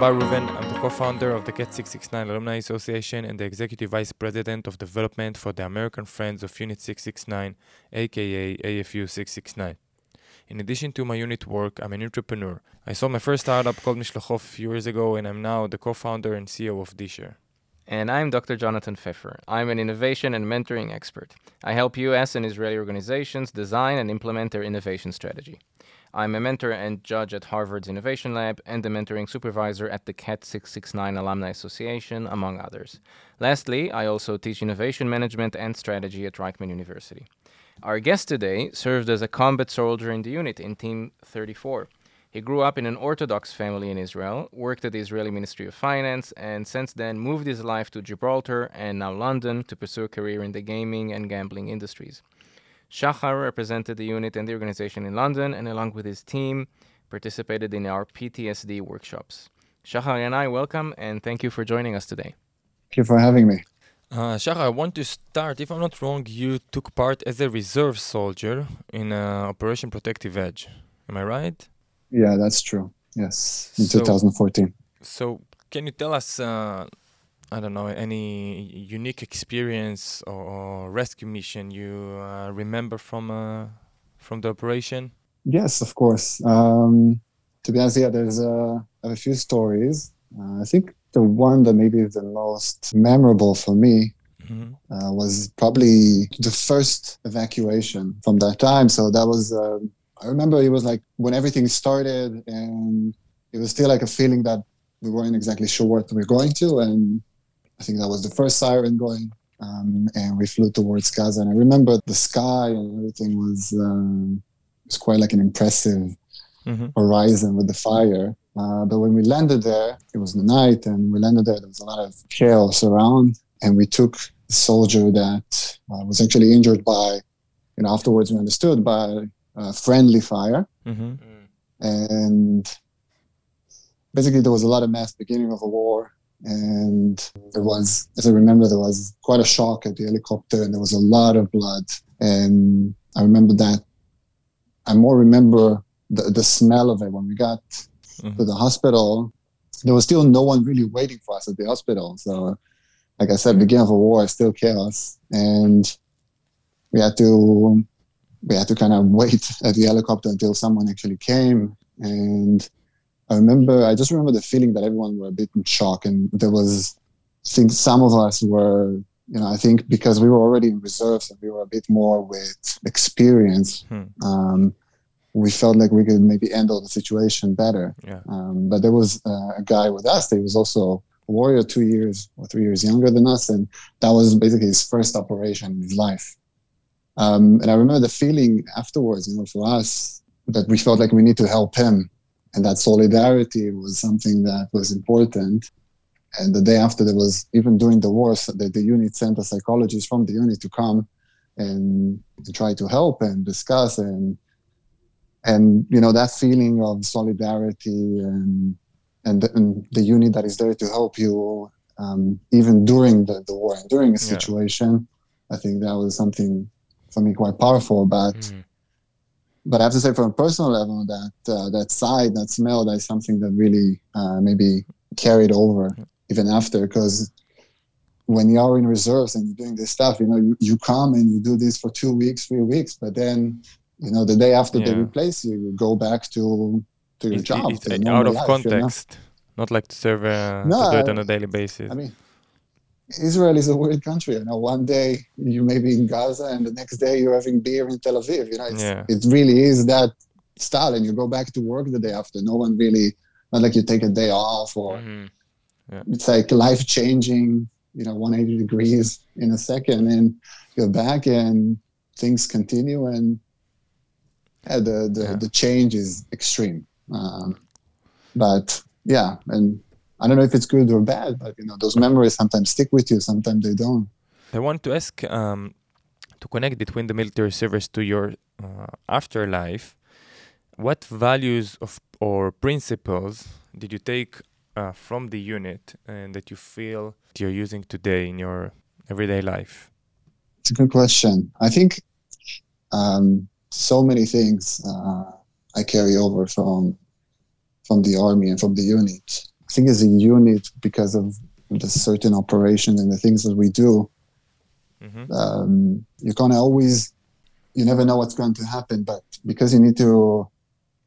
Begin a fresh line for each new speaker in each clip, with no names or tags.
Bar Reuven. I'm the co-founder of the CAT 669 Alumni Association and the executive vice president of development for the American Friends of Unit 669, aka AFU 669. In addition to my unit work, I'm an entrepreneur. I sold my first startup called few years ago, and I'm now the co-founder and CEO of Disher.
And I'm Dr. Jonathan Pfeffer. I'm an innovation and mentoring expert. I help US and Israeli organizations design and implement their innovation strategy. I'm a mentor and judge at Harvard's Innovation Lab and a mentoring supervisor at the CAT 669 Alumni Association, among others. Lastly, I also teach innovation management and strategy at Reichman University. Our guest today served as a combat soldier in the unit in Team 34. He grew up in an Orthodox family in Israel, worked at the Israeli Ministry of Finance, and since then moved his life to Gibraltar and now London to pursue a career in the gaming and gambling industries. Shahar represented the unit and the organization in London and, along with his team, participated in our PTSD workshops. Shahar and I welcome and thank you for joining us today.
Thank you for having me.
Uh, Shahar, I want to start. If I'm not wrong, you took part as a reserve soldier in uh, Operation Protective Edge. Am I right?
Yeah, that's true. Yes, in so, 2014.
So, can you tell us uh, I don't know any unique experience or, or rescue mission you uh, remember from uh, from the operation?
Yes, of course. Um, to be honest, yeah, there's a, a few stories. Uh, I think the one that maybe is the most memorable for me mm-hmm. Uh, was probably the first evacuation from that time. So that was. Um, I remember it was like when everything started, and it was still like a feeling that we weren't exactly sure what we we're going to, and I think that was the first siren going. Um, and we flew towards Gaza. And I remember the sky and everything was um, was quite like an impressive mm-hmm. horizon with the fire. Uh, but when we landed there, it was the night, and we landed there. There was a lot of chaos around, and we took a soldier that uh, was actually injured by, you know, afterwards we understood by uh, friendly fire, mm-hmm. and basically there was a lot of mass beginning of a war and there was, as I remember, there was quite a shock at the helicopter, and there was a lot of blood. And I remember that. I more remember the, the smell of it when we got mm-hmm. to the hospital. There was still no one really waiting for us at the hospital. So, like I said, beginning of a war, is still chaos, and we had to we had to kind of wait at the helicopter until someone actually came and I remember, I just remember the feeling that everyone were a bit in shock, and there was, I think some of us were, you know, I think because we were already in reserves and we were a bit more with experience, hmm. um, we felt like we could maybe handle the situation better. Yeah. Um, but there was uh, a guy with us that was also a warrior, two years or three years younger than us, and that was basically his first operation in his life. Um, and I remember the feeling afterwards, you know, for us that we felt like we need to help him and that solidarity was something that was important. And the day after, there was even during the war, the, the unit sent a psychologist from the unit to come and to try to help and discuss and and you know that feeling of solidarity and and the, and the unit that is there to help you um, even during the, the war and during a situation yeah. i think that was something for me quite powerful but mm but I have to say, from a personal level, that uh, that side, that smell, that is something that really uh, maybe carried over even after. Because when you are in reserves and you're doing this stuff, you know, you, you come and you do this for two weeks, three weeks, but then, you know, the day after yeah. they replace you, you go back to to your
it's,
job.
It's out of life, context, you know? not like to serve uh, no, to do it on a daily basis.
I mean, Israel is a weird country. You know, one day you may be in Gaza, and the next day you're having beer in Tel Aviv. You know, yeah. it really is that style, and you go back to work the day after. No one really, not like you take a day off, or mm-hmm. yeah. it's like life changing. You know, 180 degrees in a second, and you're back, and things continue, and yeah, the the, the change is extreme. Um, but yeah, and I don't know if it's good or bad, but you know those memories sometimes stick with you, sometimes they don't.
I want to ask um, to connect between the military service to your uh, afterlife. What values of or principles did you take uh, from the unit and that you feel you're using today in your everyday life?
It's a good question. I think um, so many things uh, I carry over from from the army and from the unit. I think as a unit because of the certain operations and the things that we do, mm-hmm. um, you can't always, you never know what's going to happen. But because you need to,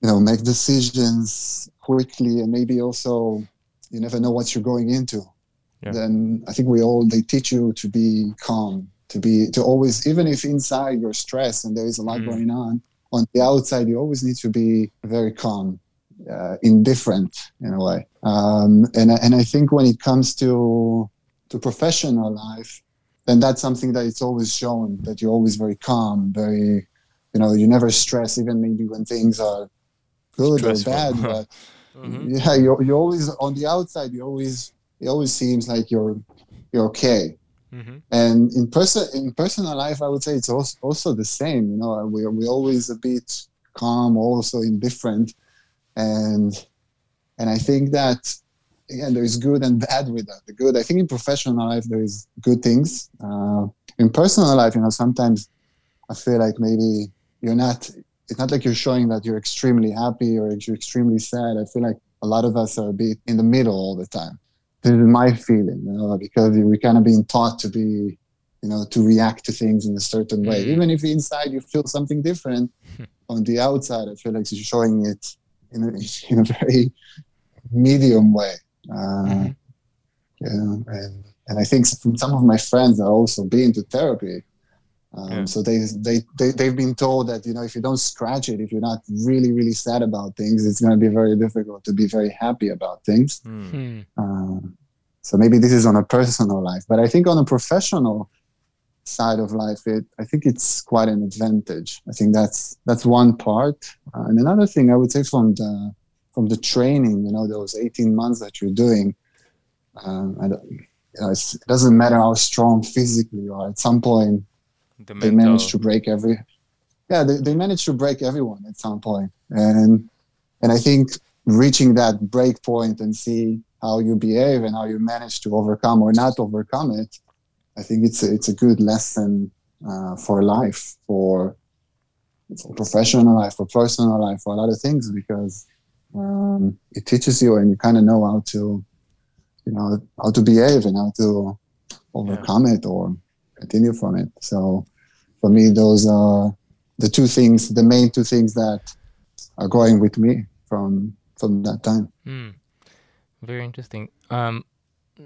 you know, make decisions quickly and maybe also you never know what you're going into. Yeah. Then I think we all they teach you to be calm, to be to always even if inside you're stressed and there is a lot mm. going on, on the outside you always need to be very calm uh, indifferent in a way. Um, and and I think when it comes to to professional life, then that's something that it's always shown that you're always very calm, very, you know, you never stress even maybe when things are good Stressful. or bad. But mm-hmm. yeah, you're you're always on the outside. You always it always seems like you're you're okay. Mm-hmm. And in person in personal life, I would say it's also also the same. You know, we we always a bit calm, also indifferent and and I think that again there is good and bad with that. The good, I think, in professional life there is good things. Uh, in personal life, you know, sometimes I feel like maybe you're not. It's not like you're showing that you're extremely happy or you're extremely sad. I feel like a lot of us are a bit in the middle all the time. This is my feeling, you know, because we're kind of being taught to be, you know, to react to things in a certain way. Mm-hmm. Even if inside you feel something different, on the outside, I feel like you're showing it in a, in a very medium way. Uh, mm-hmm. and, and I think some of my friends are also been to therapy. Um, yeah. So they, they, they, they've been told that, you know, if you don't scratch it, if you're not really, really sad about things, it's going to be very difficult to be very happy about things. Mm. Uh, so maybe this is on a personal life, but I think on a professional side of life, it I think it's quite an advantage. I think that's that's one part, uh, and another thing I would say from the from the training, you know, those eighteen months that you're doing, um, I don't, you know, it doesn't matter how strong physically you are. At some point, the they manage to break every. Yeah, they, they manage to break everyone at some point, and and I think reaching that break point and see how you behave and how you manage to overcome or not overcome it I think it's a, it's a good lesson uh, for life, for, for professional life, for personal life, for a lot of things because um, it teaches you and you kind of know how to, you know, how to behave and how to overcome yeah. it or continue from it. So for me, those are the two things, the main two things that are going with me from from that time. Mm.
Very interesting. Um,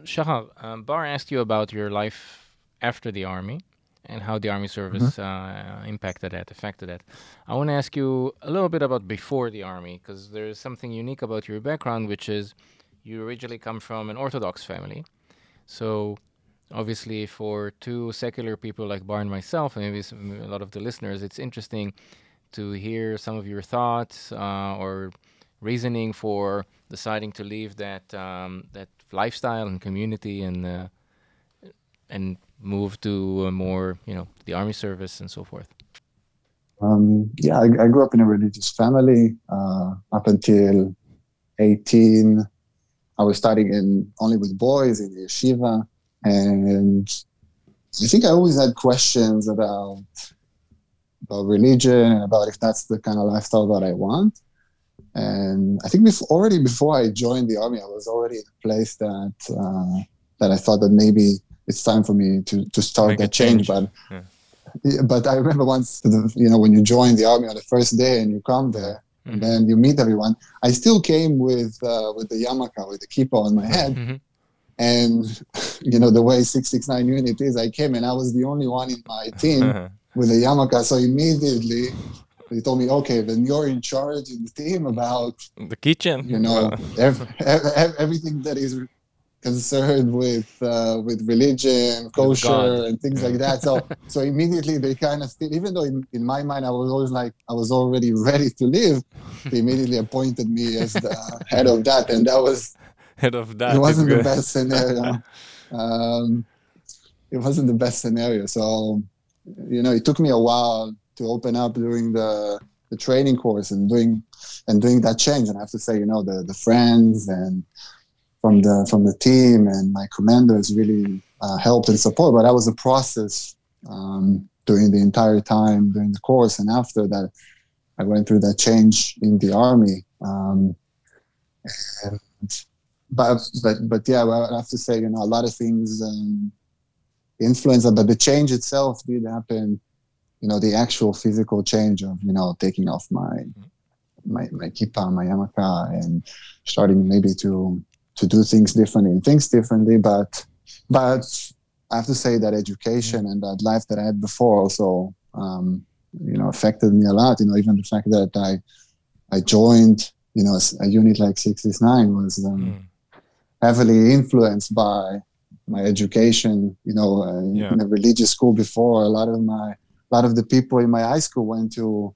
Shahar, um, Bar asked you about your life after the army and how the army service mm-hmm. uh, impacted that, affected that. I want to ask you a little bit about before the army because there is something unique about your background, which is you originally come from an Orthodox family. So, obviously, for two secular people like Bar and myself, and maybe some, a lot of the listeners, it's interesting to hear some of your thoughts uh, or reasoning for deciding to leave that um, that lifestyle and community and uh, and move to more, you know, the army service and so forth?
Um, yeah, I, I, grew up in a religious family uh, up until 18. I was studying in only with boys in the yeshiva, and I think I always had questions about about religion and about if that's the kind of lifestyle that I want. And I think before, already before I joined the army, I was already in a place that uh, that I thought that maybe it's time for me to to start Make that change. change. But yeah. but I remember once, you know, when you join the army on the first day and you come there. Mm-hmm. And then you meet everyone. I still came with uh, with the yamaka, with the kippah on my head, mm-hmm. and you know the way 669 unit is. I came and I was the only one in my team with a yamaka. So immediately they told me, okay, then you're in charge in the team about
the kitchen.
You know, every, everything that is concerned with uh, with religion, kosher, and things like that. So so immediately they kind of still, even though in, in my mind I was always like I was already ready to leave, they immediately appointed me as the head of that, and that was
head of that.
It wasn't the best scenario. um, it wasn't the best scenario. So you know, it took me a while to open up during the the training course and doing and doing that change. And I have to say, you know, the the friends and from the from the team and my commanders really uh, helped and support. But that was a process um, during the entire time during the course, and after that, I went through that change in the army. Um, and but but but yeah, well, I have to say, you know, a lot of things um, influence that, but the change itself did happen. You know, the actual physical change of you know taking off my my my kippa, my yarmulke, and starting maybe to to do things differently and things differently. But but I have to say that education and that life that I had before also um, you know affected me a lot. You know, even the fact that I I joined you know a unit like 69 was um, mm. heavily influenced by my education. You know, uh, yeah. in a religious school before, a lot of my a lot of the people in my high school went to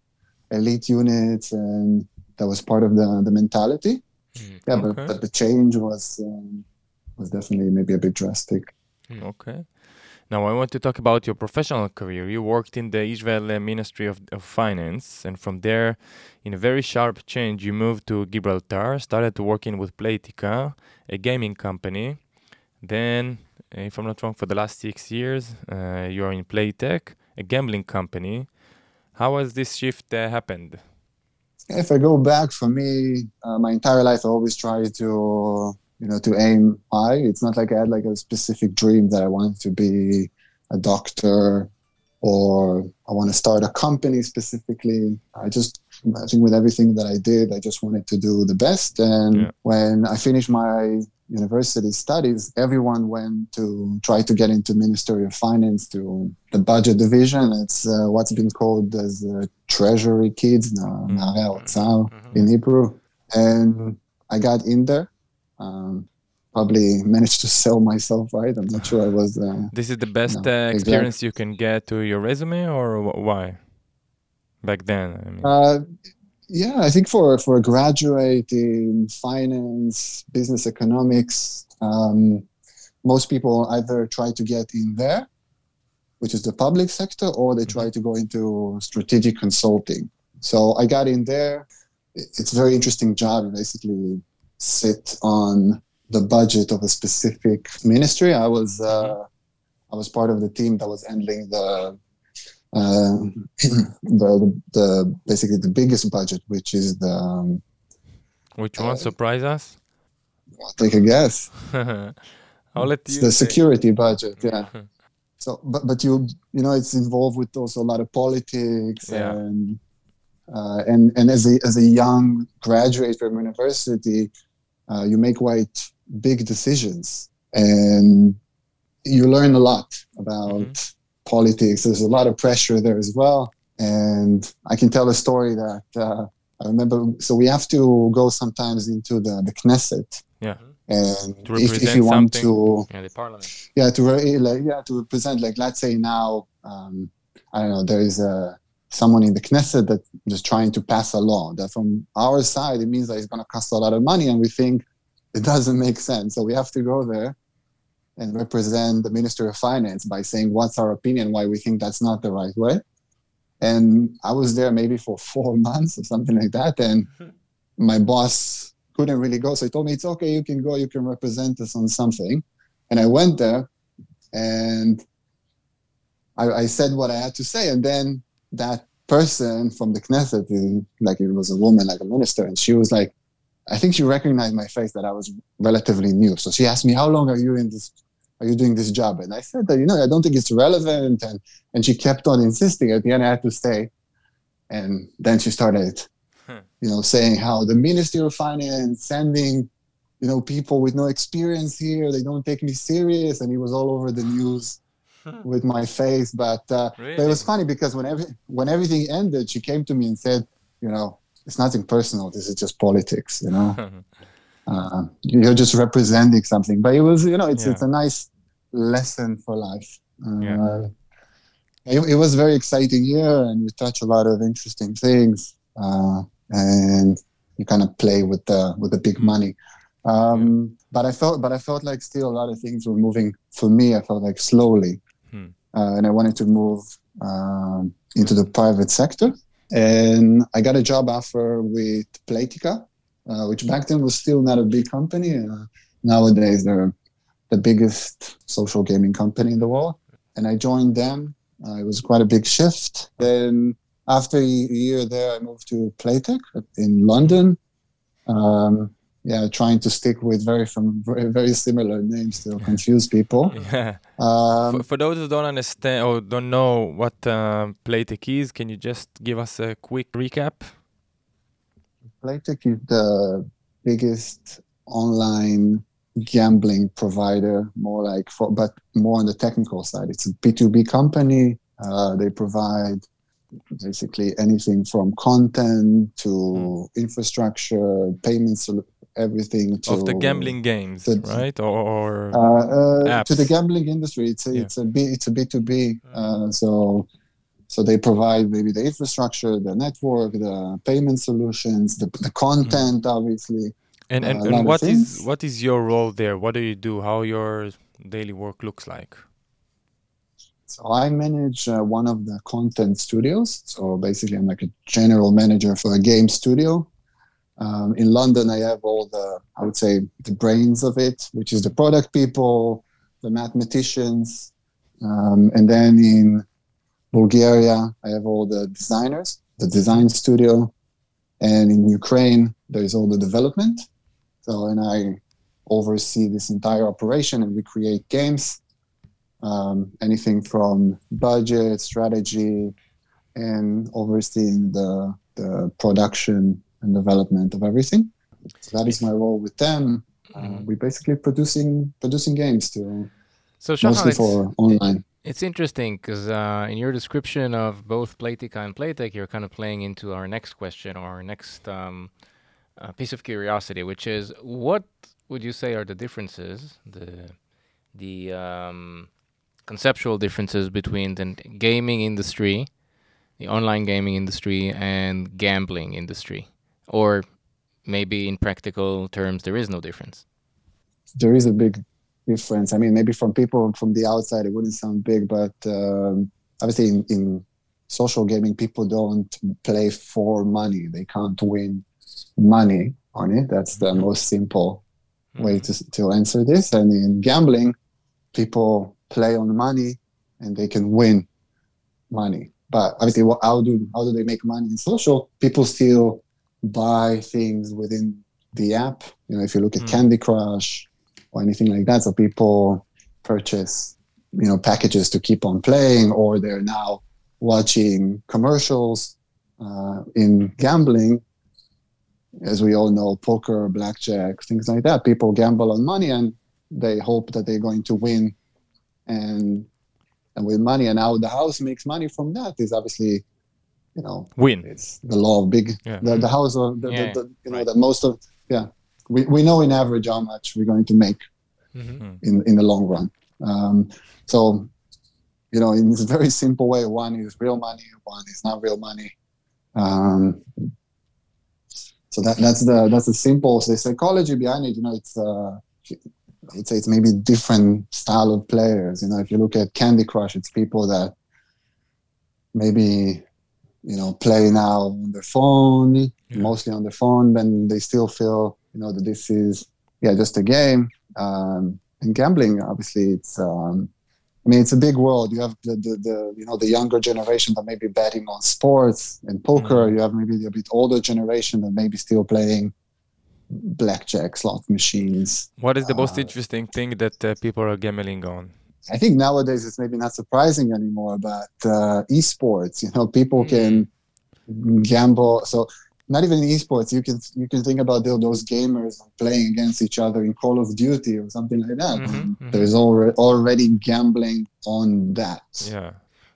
elite units, and that was part of the the mentality. Mm. Yeah, okay. but but the change was um, was definitely maybe a bit drastic.
Hmm, okay. Now, I want to talk about your professional career. You worked in the Israel Ministry of, of, Finance, and from there, in a very sharp change, you moved to Gibraltar, started working with Playtika, a gaming company. Then, if I'm not wrong, for the last six years, uh, you're in Playtech, a gambling company. How has this shift uh, happened?
If I go back, for me, uh, my entire life, I always tried to you know to aim high it's not like i had like a specific dream that i wanted to be a doctor or i want to start a company specifically i just i think with everything that i did i just wanted to do the best and yeah. when i finished my university studies everyone went to try to get into ministry of finance to the budget division it's uh, what's been called as uh, treasury kids mm-hmm. mm-hmm. in hebrew and i got in there um, probably managed to sell myself right i'm not sure i was uh,
this is the best no, uh, experience exactly. you can get to your resume or why back then I mean.
Yeah i think for for a graduate in finance business economics um, most people either try to get in there which is the public sector or they try to go into strategic consulting. So i got in there. It's a very interesting job. Basically sit on the budget of a specific ministry. I was uh, I was part of the team that was handling the, uh, the, the basically the biggest budget, which is the um,
which one uh, surprise us?
I'll take a guess.
I'll let
you. It's the say. security budget, yeah. so, but but you you know it's involved with also a lot of politics yeah. and. Uh, and and as a as a young graduate from university, uh, you make quite big decisions and you learn a lot about mm-hmm. Politics. There's a lot of pressure there as well. And I can tell a story that uh, I remember. So we have to go sometimes into the, the Knesset.
Yeah.
And if, if you want to,
yeah, the parliament.
Yeah, to like, yeah to represent. Like, let's say now, um, I don't know, there is a someone in the Knesset that is trying to pass a law that from our side it means that it's going to cost a lot of money, and we think it doesn't make sense. So we have to go there and represent the Minister of Finance by saying what's our opinion, why we think that's not the right way. And I was there maybe for four months or something like that, and hmm. my boss couldn't really go, so he told me it's okay, you can go, you can represent us on something. And I went there, and I, I said what I had to say, and then that person from the Knesset, like it was a woman, like a minister, and she was like, I think she recognized my face that I was relatively new. So she asked me, "How long are you in this? Are you doing this job?" And I said that you know I don't think it's relevant, and and she kept on insisting. At the end, I had to stay, and then she started, you know, saying how the Ministry of Finance sending, you know, people with no experience here. They don't take me serious, and he was all over the news with my face. But, uh, really? but it was funny because when every, when everything ended, she came to me and said, you know, it's nothing personal. This is just politics, you know. uh, you're just representing something, but it was, you know, it's yeah. it's a nice lesson for life. Uh, yeah. It, it, was very exciting year, and you touch a lot of interesting things, uh, and you kind of play with the with the big hmm. money. Um. But I felt, but I felt like still a lot of things were moving for me. I felt like slowly, hmm. uh, and I wanted to move um, into the private sector. And I got a job offer with Playtika, uh, which back then was still not a big company. Uh, nowadays, they're the biggest social gaming company in the world. And I joined them. Uh, it was quite a big shift. Then, after a year there, I moved to Playtech in London. Um, yeah, trying to stick with very from very, very similar names to confuse people.
Yeah.
Um,
For, for those who don't understand or don't know what uh, Playtech is, can you just give us a quick recap?
Playtech is the biggest online gambling provider, more like for, but more on the technical side. It's a B2B company. Uh, they provide basically anything from content to infrastructure, payment payments, everything to
of the gambling games,
the-
right? Or, or
uh, uh, to the gambling industry. It's a,
Yeah.
it's a B it's a B two B. Uh, so so they provide maybe the infrastructure, the network, the payment solutions, the, the content, obviously.
and and,
uh,
and what is, what is your role there? What do you do? How your daily work looks like?
So I manage uh, one of the content studios. So basically, I'm like a general manager for a game studio. Um, in London, I have all the, I would say, the brains of it, which is the product people, the mathematicians. Um, and then in Bulgaria, I have all the designers, the design studio. And in Ukraine, there's all the development. So, and I oversee this entire operation and we create games um, anything from budget, strategy, and overseeing the, the production and development of everything. So that is my role with them. Uh,
Mhm.
we basically producing producing games to
So,
mostly for online.
it's interesting because uh, in your description of both Playtika and Playtech, you're kind of playing into our next question or our next um, uh, piece of curiosity, which is what would you say are the differences, the the um, conceptual differences between the gaming industry, the online gaming industry, and gambling industry, or maybe in practical terms there is no difference.
There is a big difference. I mean, maybe from people from the outside, it wouldn't sound big, but um, obviously in, in social gaming, people don't play for money. They can't win money on it. That's the most simple way to, to answer this. And in gambling, people play on money and they can win money. But obviously, what, how do how do they make money in social? People still buy things within the app. You know, if you look at
Mm.
Candy Crush or anything like that, so people purchase you know packages to keep on playing, or they're now watching commercials. Uh, in gambling, as we all know, poker, blackjack, things like that. People gamble on money and they hope that they're going to win and and with money. And how the house makes money from that is obviously, you know,
Win.
it's the law of big
Yeah.
the, the house of the,
Yeah,
the, the you know
right.
that most of yeah. We, we know in average how much we're going to make
Mm-hmm.
in, in the long run. Um, so, you know, in this very simple way, one is real money, one is not real money. Um, so that that's the that's the simple the psychology behind it. You know, it's uh, I would say it's maybe different style of players. You know, if you look at Candy Crush, it's people that maybe you know play now on their phone,
Yeah.
mostly on their phone, then they still feel you know that this is yeah just a game. Um, and gambling, obviously, it's um, I mean it's a big world. You have the, the the you know the younger generation that may be betting on sports and poker.
Mhm.
You have maybe the bit older generation that may be still playing blackjack slot machines.
What is the most
Uh,
interesting thing that uh, people are gambling on?
I think nowadays it's maybe not surprising anymore, but uh, esports, you know, people can gamble. So not even in esports, you can you can think about tho- those gamers playing against each other in Call of Duty or something like that.
Mhm,
And
mhm.
There's already already gambling on that.
Yeah.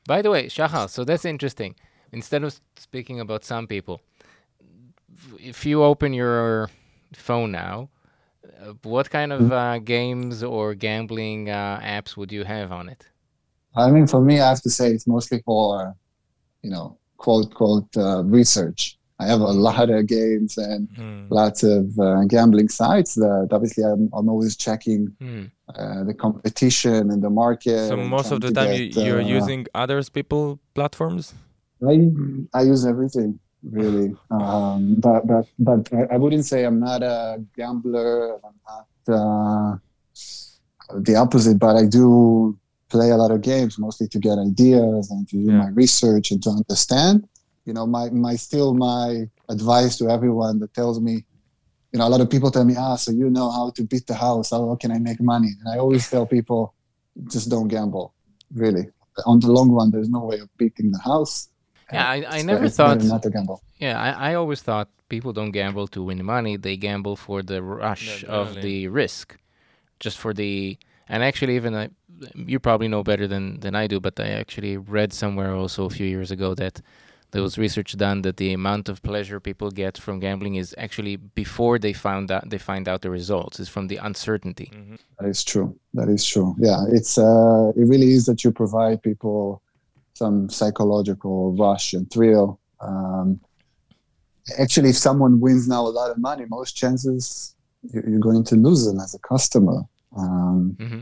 By the way, Shahar, so that's interesting. Instead of speaking about some people, if you open your phone now, what kind of uh, games or gambling uh, apps would you have on it?
I mean, for me, I have to say it's mostly for, you know, quote quote uh, research. I have a lot of games and
Mm.
lots of uh, gambling sites that obviously I'm, I'm always checking
Hmm.
uh, the competition and the market.
So most of the time
to
you,
get,
you're
uh,
using others people platforms.
I I use everything really, um, but but but I, wouldn't say I'm not a gambler. I'm not uh, the opposite, but I do play a lot of games mostly to get ideas and to do
Yeah.
my research and to understand. You know, my my still my advice to everyone that tells me, you know, a lot of people tell me, ah, so you know how to beat the house. How can I make money? And I always tell people, just don't gamble. Really, on the long run, there's no way of beating the house.
Yeah, I, I never thought not to gamble. Yeah, I, I always thought people don't gamble to win money; they gamble for the rush yeah, of the risk, just for the. And actually, even I, you probably know better than than I do, but I actually read somewhere also a few years ago that there was research done that the amount of pleasure people get from gambling is actually before they found out they find out the results is from the uncertainty
mm-hmm. that is true that is true yeah it's uh it really is that you provide people some psychological rush and thrill um actually if someone wins now a lot of money most chances you're going to lose them as a customer um mm-hmm.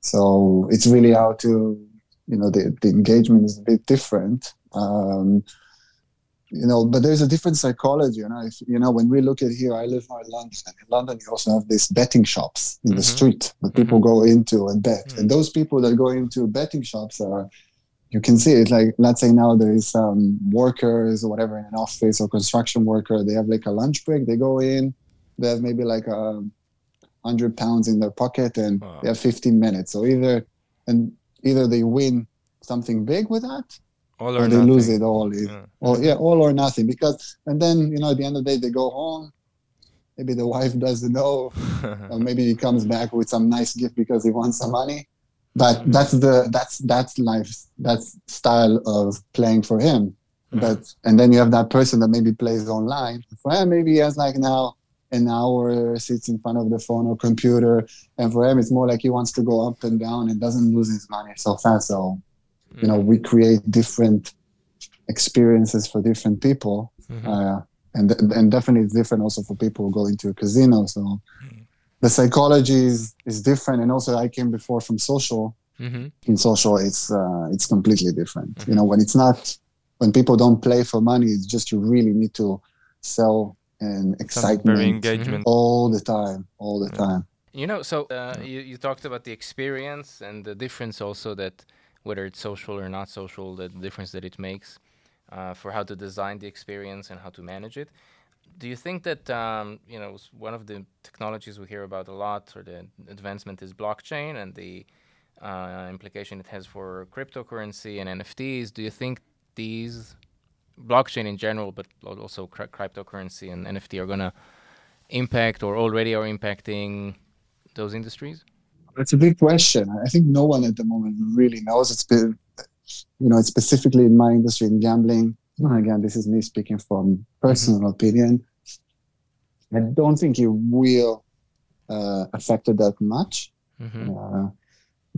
so it's really how to you know the, the engagement is a bit different um, you know, but there's a different psychology. You know, if, you know, when we look at here, I live in London, and in London you also have these betting shops in mm-hmm. the street that people mm-hmm. go into and bet. And those people that go into betting shops are, you can see it. Like, let's say now there is some workers or whatever in an office or construction worker. They have like a lunch break. They go in. They have maybe like a hundred pounds in their pocket, and wow. they have 15 minutes. So either and either they win something big with that all or, they nothing. lose it all. Yeah. Or yeah, all or nothing. Because and then you know at the end of the day they go home. Maybe the wife doesn't know, or maybe he comes back with some nice gift because he wants some money. But that's the that's that's life that's style of playing for him. Mm-hmm. But and then you have that person that maybe plays online. For him, maybe he has like now an hour sits in front of the phone or computer, and for him it's more like he wants to go up and down and doesn't lose his money so fast. So you know we create different experiences for different people mm-hmm. uh, and and definitely it's different also for people who go into a casino so mm-hmm. The psychology is, is different and also i came before from social. Mm-hmm. in social it's uh, it's completely different. You know mm-hmm. when it's not when people don't play for money it's just you really need to sell and excitement very engagement all the time all the time.
You know so uh, you, you talked about the experience and the difference also that whether it's social or not social, the difference that it makes uh, for how to design the experience and how to manage it. Do you think that um, you know one of the technologies we hear about a lot, or the advancement, is blockchain and the uh, implication it has for cryptocurrency and NFTs? Do you think these blockchain in general, but also cr- cryptocurrency and NFT are going to impact or already are impacting those industries?
It's a big question. I think no one at the moment really knows. It's been, you know, it's specifically in my industry in gambling. Again, this is me speaking from personal mm-hmm. opinion. I don't think it will uh, affect it that much. Mm-hmm. Uh,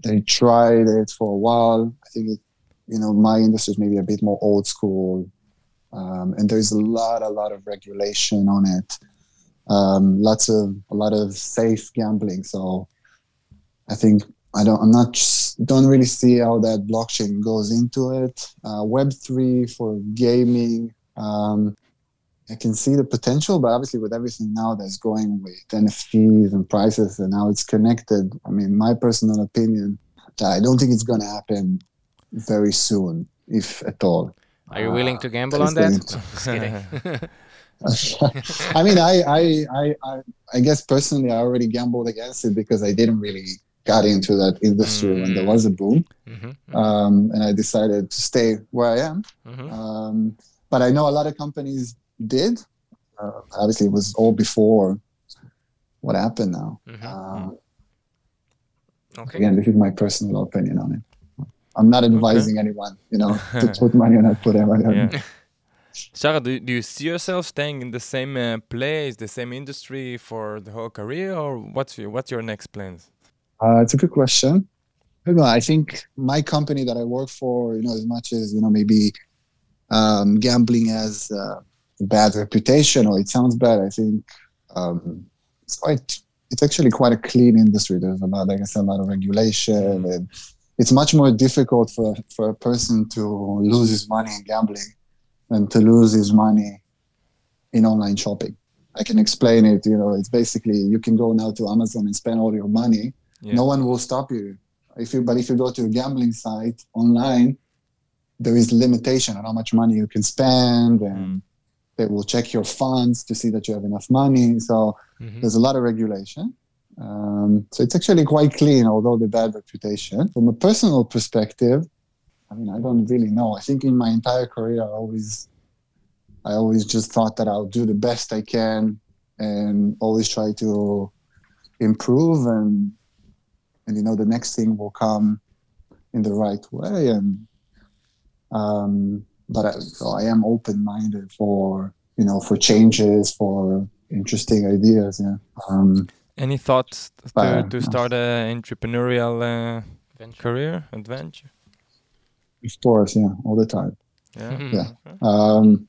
they tried it for a while. I think it, you know, my industry is maybe a bit more old school, um, and there's a lot, a lot of regulation on it. Um, lots of a lot of safe gambling. So I think I don't. I'm not. Don't really see how that blockchain goes into it. Uh, Web three for gaming. Um, I can see the potential, but obviously with everything now that's going with NFTs and prices and how it's connected, I mean, my personal opinion, I don't think it's going to happen very soon, if at all.
Are you willing to gamble uh, on that?
I mean, I, I, I, I, I guess personally, I already gambled against it because I didn't really got into that industry mm-hmm. when there was a boom. Mm-hmm. mm-hmm. Um, and I decided to stay where I am. Mm-hmm. Um, but I know a lot of companies did. Uh, obviously, it was all before what happened now. Mm-hmm. Um, okay. Again, this is my personal opinion on it. I'm not advising okay. anyone, you know, to put money on it, put money on yeah.
Shahar, do, do you see yourself staying in the same uh, place, the same industry for the whole career, or what's your, what's your next plans?
Uh, it's a good question. I, know, I think my company that I work for, you know, as much as you know, maybe um, gambling has a bad reputation or it sounds bad, I think um, it's quite. It's actually quite a clean industry. There's a lot, I guess, a lot of regulation, and it's much more difficult for for a person to lose his money in gambling than to lose his money in online shopping. I can explain it. You know, it's basically you can go now to Amazon and spend all your money yeah. No one will stop you. If you but if you go to a gambling site online, there is limitation on how much money you can spend and mm. they will check your funds to see that you have enough money. So mm-hmm. there's a lot of regulation. Um, so it's actually quite clean, although the bad reputation. From a personal perspective, I mean, I don't really know. I think in my entire career, I always, I always just thought that I'll do the best I can, and always try to improve, and and you know the next thing will come in the right way. And um, but I, so I am open-minded for you know for changes, for interesting ideas. Yeah. Um,
any thoughts to, to start an entrepreneurial uh, career adventure?
Of course, yeah, all the time.
Yeah.
yeah. Um,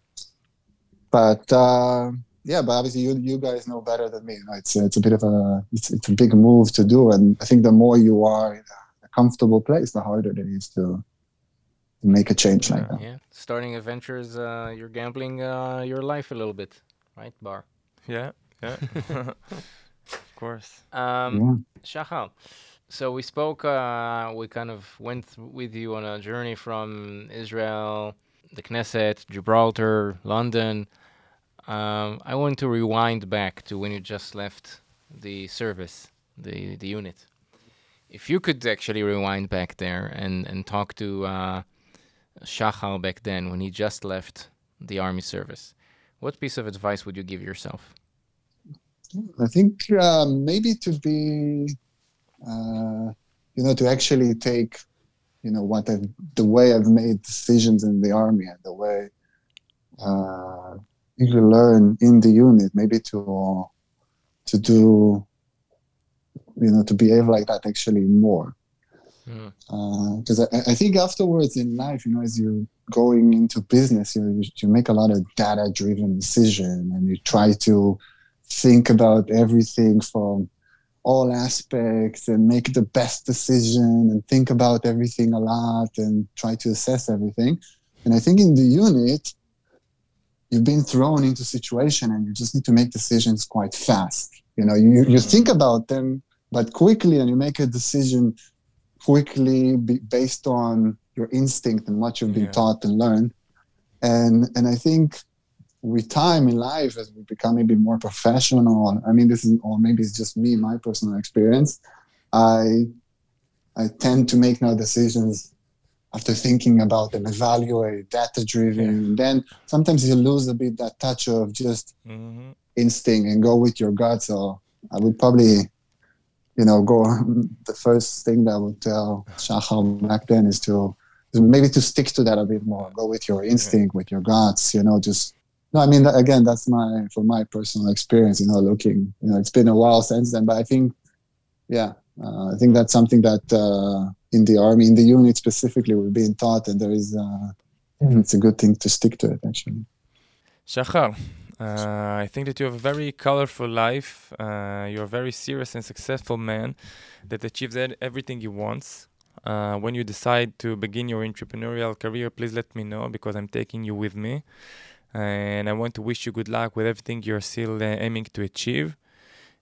but uh, yeah, but obviously you you guys know better than me. You know, it's it's a bit of a it's, it's a big move to do, and I think the more you are in a comfortable place, the harder it is to to make a change like that.
Yeah, starting adventures, uh, you're gambling uh, your life a little bit, right, Bar?
Yeah, yeah. Of course.
Um, yeah. so we spoke, uh, we kind of went with you on a journey from Israel, the Knesset, Gibraltar, London. Um, I want to rewind back to when you just left the service, the, the unit. If you could actually rewind back there and, and talk to uh, back then when he just left the army service, what piece of advice would you give yourself?
I think uh, maybe to be, uh, you know, to actually take, you know, what I've, the way I've made decisions in the army and the way uh, you learn in the unit, maybe to to do, you know, to behave like that actually more. Because mm. I, I think afterwards in life, you know, as you're going into business, you, you, you make a lot of data driven decision and you try to think about everything from all aspects and make the best decision and think about everything a lot and try to assess everything. And I think in the unit, you've been thrown into situation and you just need to make decisions quite fast. You know, you, you mm-hmm. think about them, but quickly and you make a decision quickly based on your instinct and what you've been yeah. taught and learned. And, and I think with time in life as we become maybe more professional i mean this is or maybe it's just me my personal experience i i tend to make now decisions after thinking about them evaluate data driven yeah. then sometimes you lose a bit that touch of just mm-hmm. instinct and go with your gut so i would probably you know go the first thing that i would tell shahar back then is to maybe to stick to that a bit more go with your instinct with your guts you know just no, I mean again, that's my from my personal experience. You know, looking, you know, it's been a while since then, but I think, yeah, uh, I think that's something that uh, in the army, in the unit specifically, we're being taught, and there is, uh, it's a good thing to stick to it actually.
Shahar, uh, I think that you have a very colorful life. Uh, you're a very serious and successful man that achieves everything he wants. Uh, when you decide to begin your entrepreneurial career, please let me know because I'm taking you with me and I want to wish you good luck with everything you're still uh, aiming to achieve.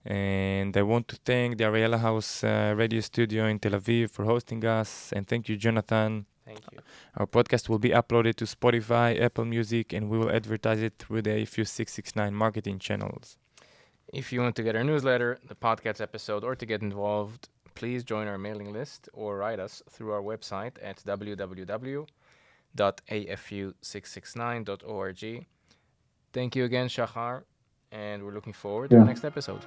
And I want to thank the Ariella House uh, radio studio in Tel Aviv for hosting us. And thank you, Jonathan.
Thank you.
Our podcast will be uploaded to Spotify, Apple Music, and we will advertise it through the AFU 669 marketing channels.
If you want to get our newsletter, the podcast episode, or to get involved, please join our mailing list or write us through our website at www.afu669.org. Thank you again, Shahar, and we're looking forward yeah. to the next episode.